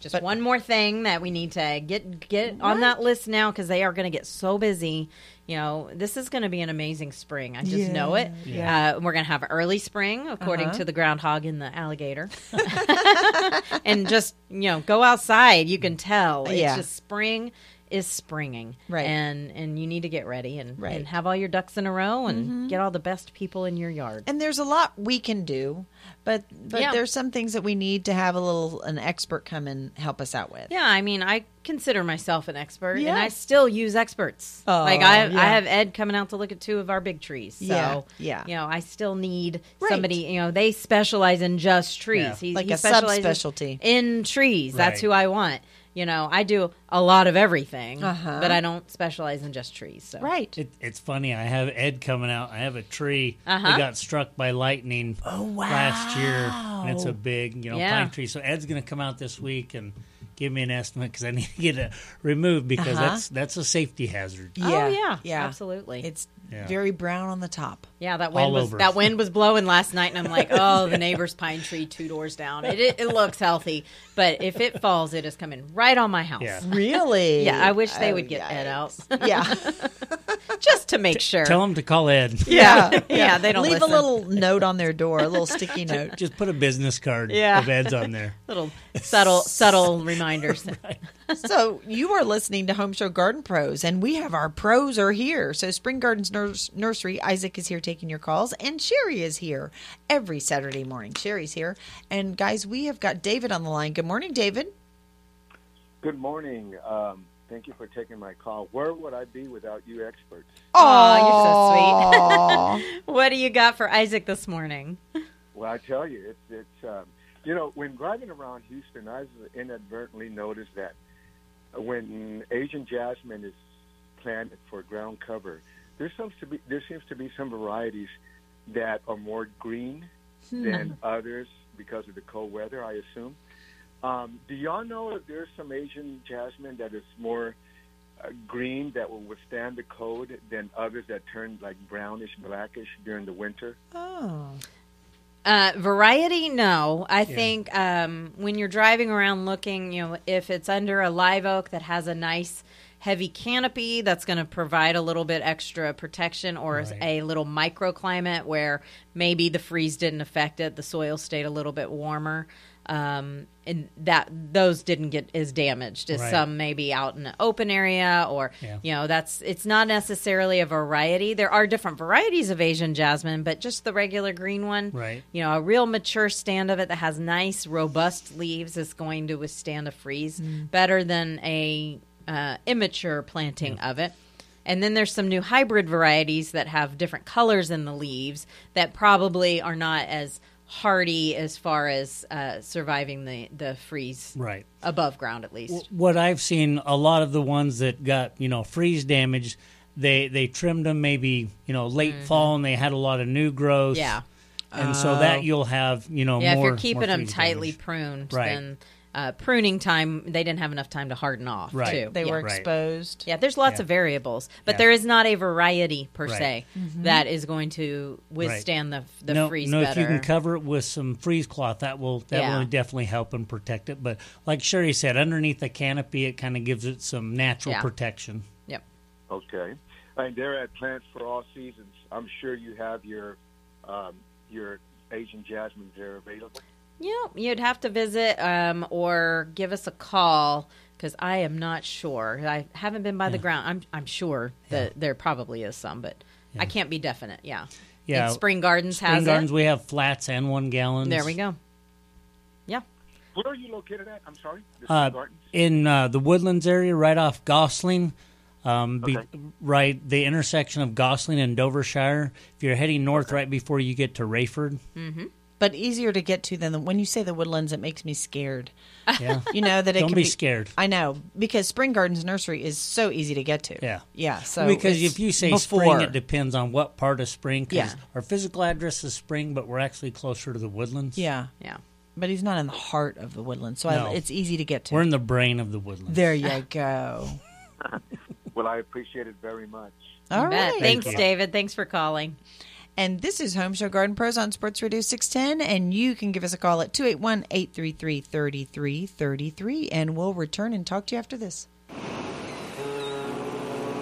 Just one more thing that we need to get get on that list now because they are going to get so busy. You know, this is going to be an amazing spring. I just know it. Yeah. Uh, we're going to have early spring, according Uh-huh. to the groundhog and the alligator. and just you know, go outside. You can tell it's just spring is springing, Right. And and you need to get ready and Right. and have all your ducks in a row and Mhm. get all the best people in your yard. And there's a lot we can do, but but Yeah. there's some things that we need to have a little an expert come and help us out with. Yeah, I mean, I consider myself an expert, Yeah. and I still use experts. Oh, like I, yeah. I have Ed coming out to look at two of our big trees. So, Yeah, yeah. you know, I still need Right. somebody. You know, they specialize in just trees. Yeah. He, Like he a specializes subspecialty. in trees. That's who I want. You know, I do a lot of everything, Uh-huh. but I don't specialize in just trees. So. Right. It, it's funny. I have Ed coming out. I have a tree Uh-huh. that got struck by lightning oh, wow. last year, and it's a big, you know, Yeah. pine tree. So Ed's going to come out this week and give me an estimate because I need to get it removed because Uh-huh. that's that's a safety hazard. Oh, yeah. yeah, Absolutely. It's Yeah. very brown on the top. Yeah, that All wind was over. that wind was blowing last night, and I'm like, oh, the neighbor's pine tree two doors down. It, it, it looks healthy, but if it falls, it is coming right on my house. Yeah. Really? Yeah, I wish they Oh, would get Ed out. Yeah. just to make sure. Tell them to call Ed. Yeah, yeah, they don't Leave listen. a little note on their door, a little sticky note. Just put a business card Yeah. of Ed's on there. little subtle subtle reminders. So you are listening to Home Show Garden Pros, and we have our pros are here. So Spring Gardens Nurs- Nursery, Isaac is here taking your calls, and Sherri is here every Saturday morning. Sherri's here, and guys, we have got David on the line. Good morning, David. Good morning. Um, thank you for taking my call. Where would I be without you experts? Oh, you're so sweet. what do you got for Isaac this morning? Well, I tell you, it's it's um, you know when driving around Houston, I've inadvertently noticed that when Asian jasmine is planted for ground cover, there seems to be there seems to be some varieties that are more green than others because of the cold weather. I assume. Um, do y'all know if there's some Asian jasmine that is more uh, green that will withstand the cold than others that turn like brownish, blackish during the winter? Oh. Uh, variety, no. I think um, when you're driving around looking, you know, if it's under a live oak that has a nice heavy canopy that's going to provide a little bit extra protection, or Right. a little microclimate where maybe the freeze didn't affect it, the soil stayed a little bit warmer. Um, and that those didn't get as damaged as Right. some maybe out in an open area or Yeah. you know that's it's not necessarily a variety there are different varieties of asian jasmine but just the regular green one Right. you know a real mature stand of it that has nice robust leaves is going to withstand a freeze better than a uh, immature planting of it and then there's some new hybrid varieties that have different colors in the leaves that probably are not as hardy as far as uh, surviving the, the freeze Right. above ground at least What I've seen, a lot of the ones that got you know freeze damage, they they trimmed them maybe you know late fall and they had a lot of new growth. Mm-hmm. Yeah. and so Oh. that you'll have you know yeah, more. if you're keeping them tightly damage. pruned, Right. then uh, pruning time they didn't have enough time to harden off. Right. Too. They yeah. were Right. exposed. Yeah, there's lots Yeah. of variables, but Yeah. there is not a variety per Right. se Mm-hmm. that is going to withstand the the no, freeze no, better. if you can cover it with some freeze cloth, that will that Yeah. will definitely help and protect it. But like Sherri said, underneath the canopy, it kind of gives it some natural Yeah. protection. yep. Okay. And they're at Plants for All Seasons. I'm sure you have your um, your Asian jasmine there available. Yeah, you'd have to visit um, or give us a call because I am not sure. I haven't been by the ground. I'm I'm sure that there probably is some, but I can't be definite. Yeah. Yeah, And Spring Gardens Spring has Gardens, it. we have flats and one gallons. There we go. Yeah. Where are you located at? I'm sorry. The Uh, gardens? in uh, the Woodlands area, right off Gosling, um, be, Okay. right the intersection of Gosling and Dovershire. If you're heading north, right before you get to Rayford, Mm-hmm. But easier to get to than the, when you say the woodlands, it makes me scared. yeah, You know that it Don't can be scared. I know because Spring Gardens Nursery is so easy to get to. Yeah. yeah. So because if you say before. spring, it depends on what part of spring. 'cause Yeah. our physical address is spring, but we're actually closer to the Woodlands. yeah, Yeah. but he's not in the heart of the woodlands, so No. I, it's easy to get to. We're in the brain of the Woodlands. there you go. Well, I appreciate it very much. All You bet. Thanks, Thank. David. Thanks for calling. And this is Home Show Garden Pros on Sports Radio 610. And you can give us a call at 281 833 3333. And we'll return and talk to you after this.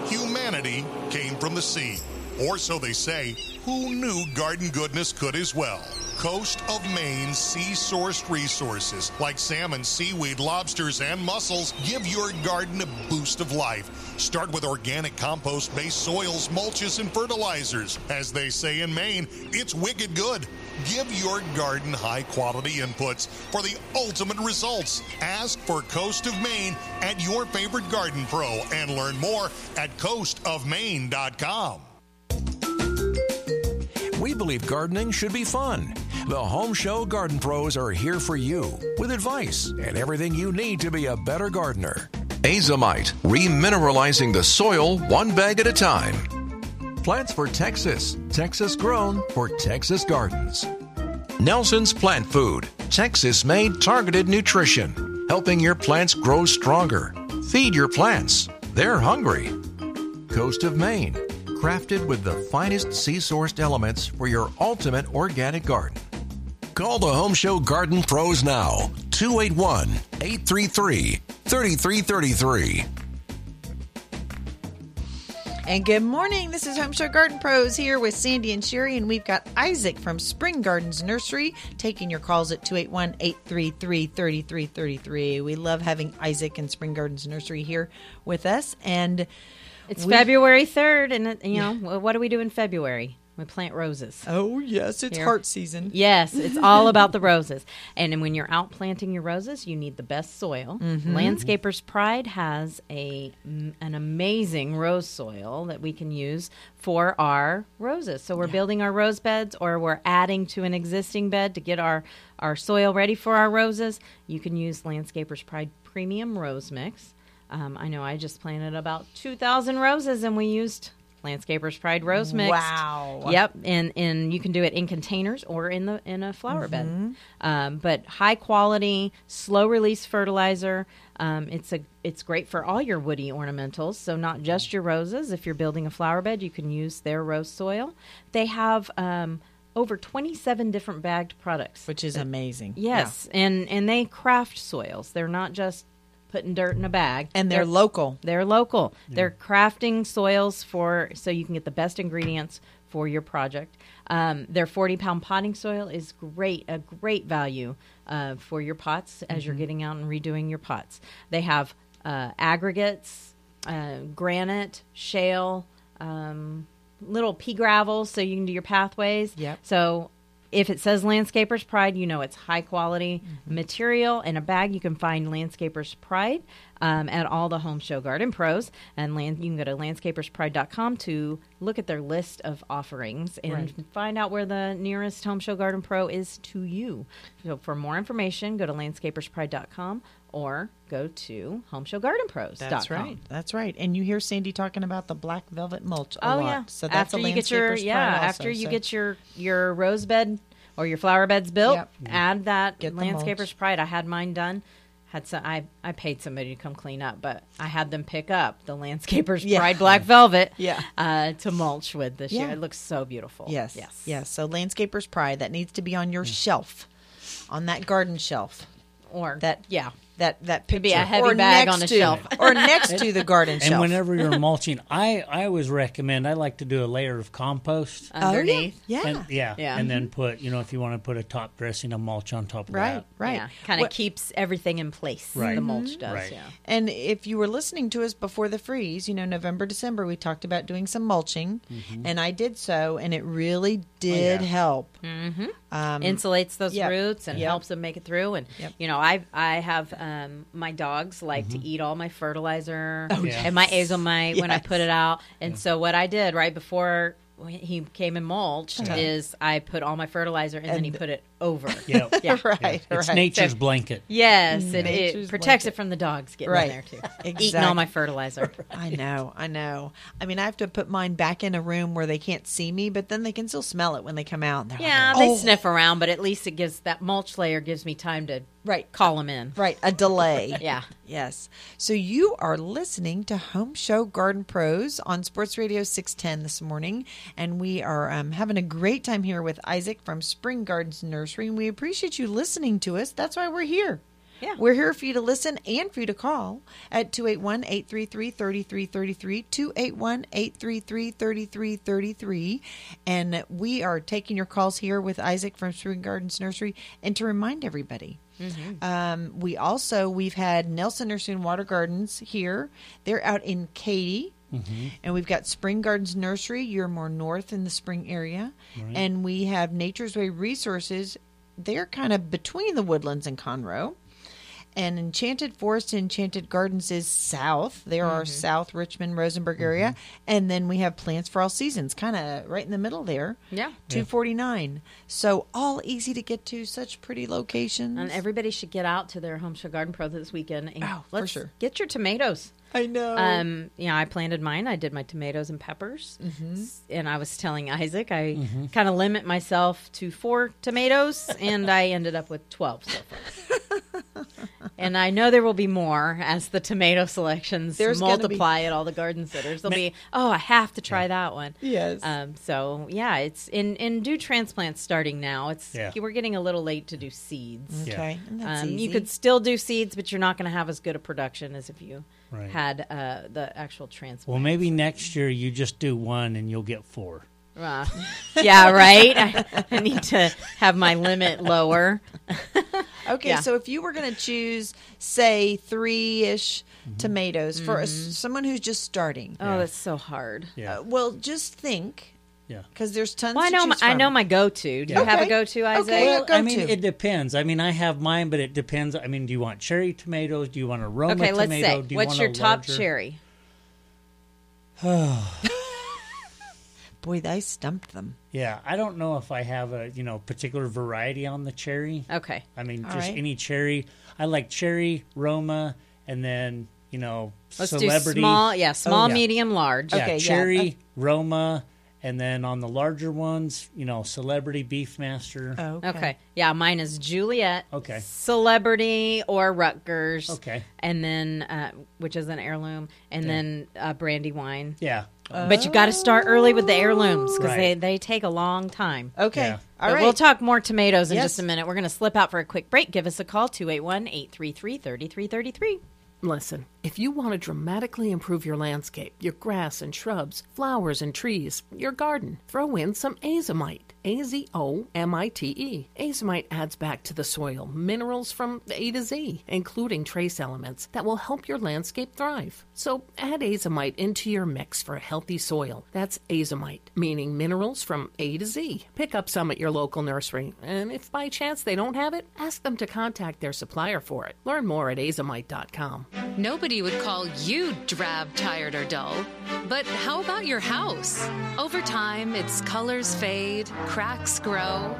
Humanity came from the sea. Or so they say. Who knew garden goodness could as well? Coast of Maine sea sourced resources like salmon, seaweed, lobsters, and mussels give your garden a boost of life. Start with organic compost based soils, mulches, and fertilizers. As they say in Maine, it's wicked good. Give your garden high quality inputs for the ultimate results. Ask for Coast of Maine at your favorite garden pro and learn more at coastofmaine.com. We believe gardening should be fun. The Home Show Garden Pros are here for you with advice and everything you need to be a better gardener. Azomite, remineralizing the soil one bag at a time. Plants for Texas, Texas grown for Texas gardens. Nelson's Plant Food, Texas made targeted nutrition. helping your plants grow stronger. Feed your plants. They're hungry. Coast of Maine, crafted with the finest sea sourced elements for your ultimate organic garden. Call the Home Show Garden Pros now, 281 833 3333. And good morning. This is Home Show Garden Pros here with Sandie and Sherri, and we've got Isaac from Spring Gardens Nursery taking your calls at 281 833 3333. We love having Isaac and Spring Gardens Nursery here with us. And It's we- February 3rd, and, it, you know, what do we do in February? We plant roses. Oh, yes, it's Here. heart season. Yes, it's all about the roses. And when you're out planting your roses, you need the best soil. Mhm. Landscapers Pride has a an amazing rose soil that we can use for our roses. So we're building our rose beds or we're adding to an existing bed to get our our soil ready for our roses. You can use Landscapers Pride Premium Rose Mix. Um, I know I just planted about 2,000 roses and we used Landscapers Pride Rose Mix. Wow. Yep, and and you can do it in containers or in the in a flower bed. Mhm. Um, but high quality, slow release fertilizer. Um, it's a it's great for all your woody ornamentals. So not just your roses. If you're building a flower bed, you can use their rose soil. They have. Um, over 27 different bagged products Which is amazing. yes and and they craft soils they're not just putting dirt in a bag And they're local. they're local. They're crafting soils for so you can get the best ingredients for your project. Um, their 40 pound potting soil is great, a great value uh, for your pots as you're Mhm. getting out and redoing your pots. They have uh, aggregates, uh, granite, shale, um, little pea gravel so you can do your pathways. Yep. So if it says Landscapers Pride, you know it's high quality Mm-hmm. material. In a bag, you can find Landscapers Pride um, at all the Home Show Garden Pros. And land, you can go to landscaperspride.com to look at their list of offerings and Right. find out where the nearest Home Show Garden Pro is to you. So for more information, go to landscaperspride.com or go to homeshowgardenpros.com. That's right. That's right. And you hear Sandie talking about the black velvet mulch a Oh lot. yeah. So that's after a you get your landscaper's yeah pride after you so- get your your rose bed or your flower beds built, Yep. add that Get landscaper's pride. I had mine done. Had some. I I paid somebody to come clean up, but I had them pick up the landscaper's Yeah. pride black velvet. Yeah. Uh, to mulch with this year. It looks so beautiful. Yes. Yes. Yes. So landscaper's pride that needs to be on your shelf, on that garden shelf. Or that yeah. That that Could be a picture. heavy or bag next on a to- shelf. or next to the garden and shelf. And whenever you're mulching, I, I always recommend I like to do a layer of compost Underneath. Oh, yeah. And, yeah, Yeah. and then put you know if you want to put a top dressing of mulch on top of Right, that. right. Yeah. Kind of keeps everything in place. Right. The mulch does. Right. Yeah. And if you were listening to us before the freeze, you know, November, December, we talked about doing some mulching, Mhm. and I did so, and it really did yeah. help. Mm-hmm. Um, insulates those yep. roots and Yep. helps them make it through. And Yep. you know, I I have um, my dogs like to eat all my fertilizer Oh, and my azomite when I put it out. And so what I did right before he came and mulched Uh-huh. is I put all my fertilizer and, then he put it over. Yep. Yeah. Right, It's right. nature's So- blanket. Yes, it, it protects blanket. it from the dogs getting Right. in there too. Exactly. Eating all my fertilizer. I know, I know. I mean, I have to put mine back in a room where they can't see me, but then they can still smell it when they come out. And Yeah, like, they "Oh." sniff around, but at least it gives that mulch layer gives me time to right call them in. Right, a delay. Yeah. Yes. So you are listening to Home Show Garden Pros on Sports Radio 610 this morning, and we are um, having a great time here with Isaac from Spring Gardens Nursery, and we appreciate you listening to us. That's why we're here. Yeah. We're here for you to listen and for you to call at 281 833 3333, 281 833 3333. And we are taking your calls here with Isaac from Spring Gardens Nursery. And to remind everybody, um, we also we've had Nelson Nursery and Water Gardens here. They're out in Katy. Mm-hmm. And we've got Spring Gardens Nursery. You're more north in the spring area. Right. And we have Nature's Way Resources. They're kind of between the woodlands and Conroe. And Enchanted Forest and Enchanted Gardens is south. There are Mhm. South Richmond, Rosenberg area. And then we have Plants for All Seasons, kind of right in the middle there. Yeah. 249. So all easy to get to, such pretty locations. And everybody should get out to their Home Show Garden Pro this weekend. And Oh, for sure. Get your tomatoes. I know. Um, yeah, I planted mine. I did my tomatoes and peppers, Mm-hmm. and I was telling Isaac I Mhm. kind of limit myself to four tomatoes, and I ended up with twelve so far. and I know there will be more as the tomato selections There's gonna be- multiply at all the garden centers. There'll be oh, I have to try that one. Yes. Um, so yeah, it's in in do transplants starting now. It's Yeah. we're getting a little late to do seeds. Okay, and that's Um, you could still do seeds, but you're not going to have as good a production as if you Right. had uh, the actual transplant. Well, maybe next year you just do one and you'll get four. Uh, yeah, right. I, I need to have my limit lower. Okay, Yeah. so if you were going to choose, say, three ish tomatoes for a s Mhm. someone who's just starting, Oh, that's so hard. uh, well, just think. Yeah. Because there's tons. Well, I to know my, choose I know my go-to. Do you have a go-to, Isaac? Okay, yeah, Well, I mean, it depends. I mean, I have mine, but it depends. I mean, do you want cherry tomatoes? Do you want a Roma okay, let's tomato? say. Do you What's your top larger- cherry? Boy, I stumped them. Yeah, I don't know if I have a you know particular variety on the cherry. Okay. I mean, All just right. any cherry. I like cherry, Roma, and then you know Let's do small- yeah, small, yeah. medium, large. Yeah, Okay, yeah, cherry, uh, Roma, and then on the larger ones, you know, celebrity, Beefmaster. Oh, Okay. Yeah, mine is Juliet. Okay. Celebrity or Rutgers. Okay. And then, uh, which is an heirloom, and Yeah. then uh, Brandywine. Yeah. But you got to start early with the heirlooms because they, they take a long time. Okay. Yeah. All But right. We'll talk more tomatoes in Yes. just a minute. We're going to slip out for a quick break. Give us a call 281 833 3333. Listen, if you want to dramatically improve your landscape, your grass and shrubs, flowers and trees, your garden, throw in some azomite. A Z O M I T E. Azomite adds back to the soil minerals from A to Z, including trace elements that will help your landscape thrive. So add azomite into your mix for a healthy soil. That's azomite, meaning minerals from A to Z. Pick up some at your local nursery, and if by chance they don't have it, ask them to contact their supplier for it. Learn more at azomite.com. Nobody would call you drab, tired, or dull. But how about your house? Over time, its colors fade, cracks grow.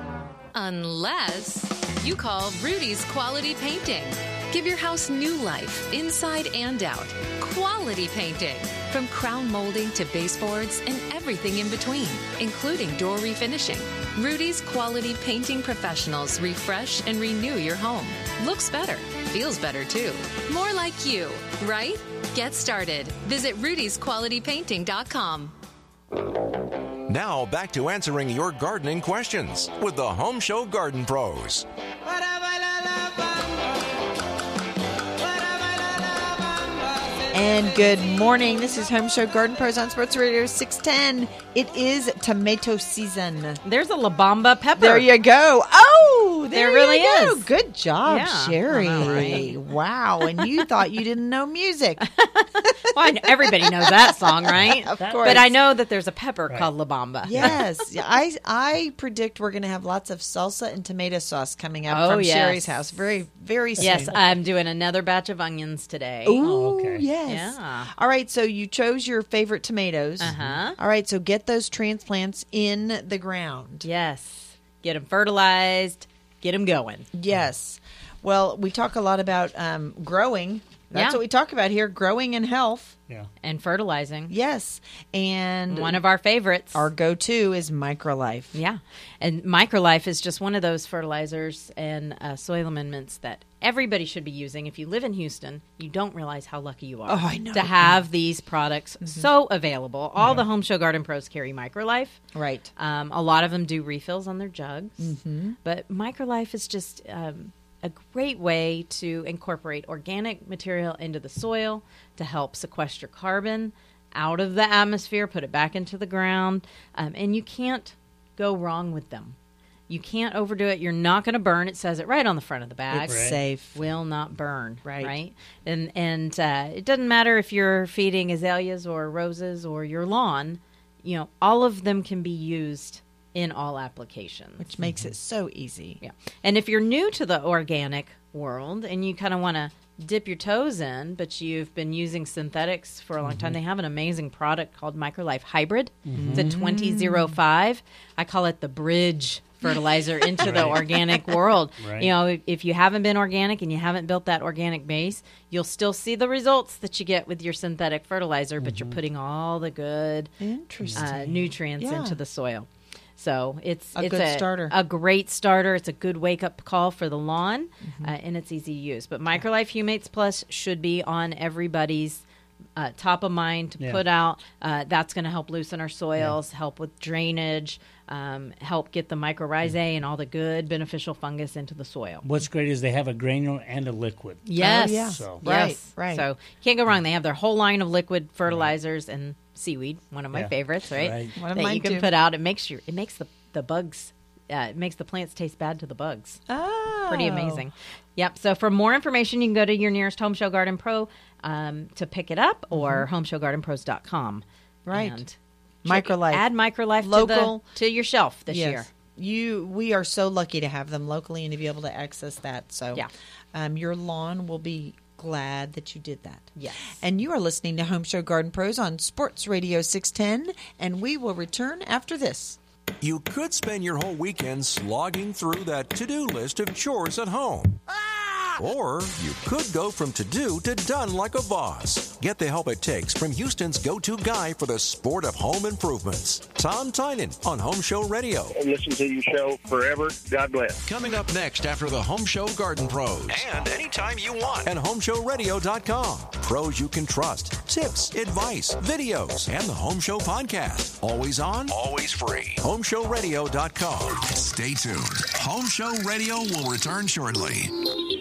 Unless you call Rudy's Quality Painting. Give your house new life, inside and out. Quality painting. From crown molding to baseboards and everything in between, including door refinishing. Rudy's Quality Painting Professionals refresh and renew your home. Looks better, feels better too. More like you, right? Get started. Visit rudysqualitypainting.com. Now back to answering your gardening questions with the Home Show Garden Pros. And good morning. This is Home Show Garden Pros on Sports Radio 610. It is tomato season. There's a La Bamba pepper. There you go. Oh, there, There really you go. is. Good job, Yeah, Sherri. Know, right? Wow. And you thought you didn't know music. Well, know- everybody knows that song, right? Of course. But. I know that there's a pepper called La Bamba. Yes. I I predict we're going to have lots of salsa and tomato sauce coming up Oh, from yes. Sherri's house very, very soon. Yes, I'm doing another batch of onions today. Ooh, yes. Yeah. All right, so you chose your favorite tomatoes. Uh-huh. All right, so get those transplants in the ground. Yes. Get them fertilized. Get them going. Yes. Well, we talk a lot about um, growing. That's Yeah. what we talk about here growing and health. Yeah. And fertilizing. Yes. And One of our favorites. our go to is Microlife. Yeah. And Microlife is just one of those fertilizers and uh, soil amendments that everybody should be using. If you live in Houston, you don't realize how lucky you are Oh, I know. to have these products so available. All the Home Show Garden Pros carry Microlife. Right. Um, a lot of them do refills on their jugs. Mhm. But Microlife is just um, a great way to incorporate organic material into the soil to help sequester carbon out of the atmosphere, put it back into the ground. Um, and you can't go wrong with them. You can't overdo it. You're not going to burn. It says it right on the front of the bag. It's safe. Will not burn. Right. Right. And and uh, it doesn't matter if you're feeding azaleas or roses or your lawn. You know, all of them can be used in all applications. Which makes it so easy. Yeah. And if you're new to the organic world and you kind of want to dip your toes in, but you've been using synthetics for a long time, they have an amazing product called Microlife Hybrid. It's a 2005. I call it the bridge fertilizer into the organic world. Right. You know, if you haven't been organic and you haven't built that organic base, you'll still see the results that you get with your synthetic fertilizer, but you're putting all the good uh, nutrients Yeah. into the soil. So it's A it's good starter. a great starter. It's a good wake up call for the lawn, Mm-hmm. uh, and it's easy to use. But Microlife Humates Plus should be on everybody's uh, top of mind to Yeah. put out. Uh, that's going to help loosen our soils, help with drainage, um, help get the mycorrhizae and all the good beneficial fungus into the soil. What's great is they have a granular and a liquid. Yes. yeah. So Right, Yes. right. So can't go wrong. They have their whole line of liquid fertilizers and seaweed, one of my Yeah. favorites, right? Right. One of that mine you can too. put out. It makes your it makes the the bugs uh, it makes the plants taste bad to the bugs. Oh. Pretty amazing. Yep. So for more information, you can go to your nearest Home Show Garden Pro um, to pick it up or homeshowgardenpros.com. Mm-hmm. Right. And Microlife. Add Microlife Local. to, the, to your shelf this Yes. year. You, we are so lucky to have them locally and to be able to access that. So, Yeah. um, your lawn will be glad that you did that. Yes. And you are listening to Home Show Garden Pros on Sports Radio 610, and we will return after this. You could spend your whole weekend slogging through that to do list of chores at home. Or you could go from to do to done like a boss. Get the help it takes from Houston's go to guy for the sport of home improvements, Tom Tynan on Home Show Radio. Listen to your show forever. God bless. Coming up next after the Home Show Garden Pros. And anytime you want at HomeShowRadio.com. Pros you can trust, tips, advice, videos, and the Home Show podcast. Always on, always free. HomeShowRadio.com. Stay tuned. Home Show Radio will return shortly.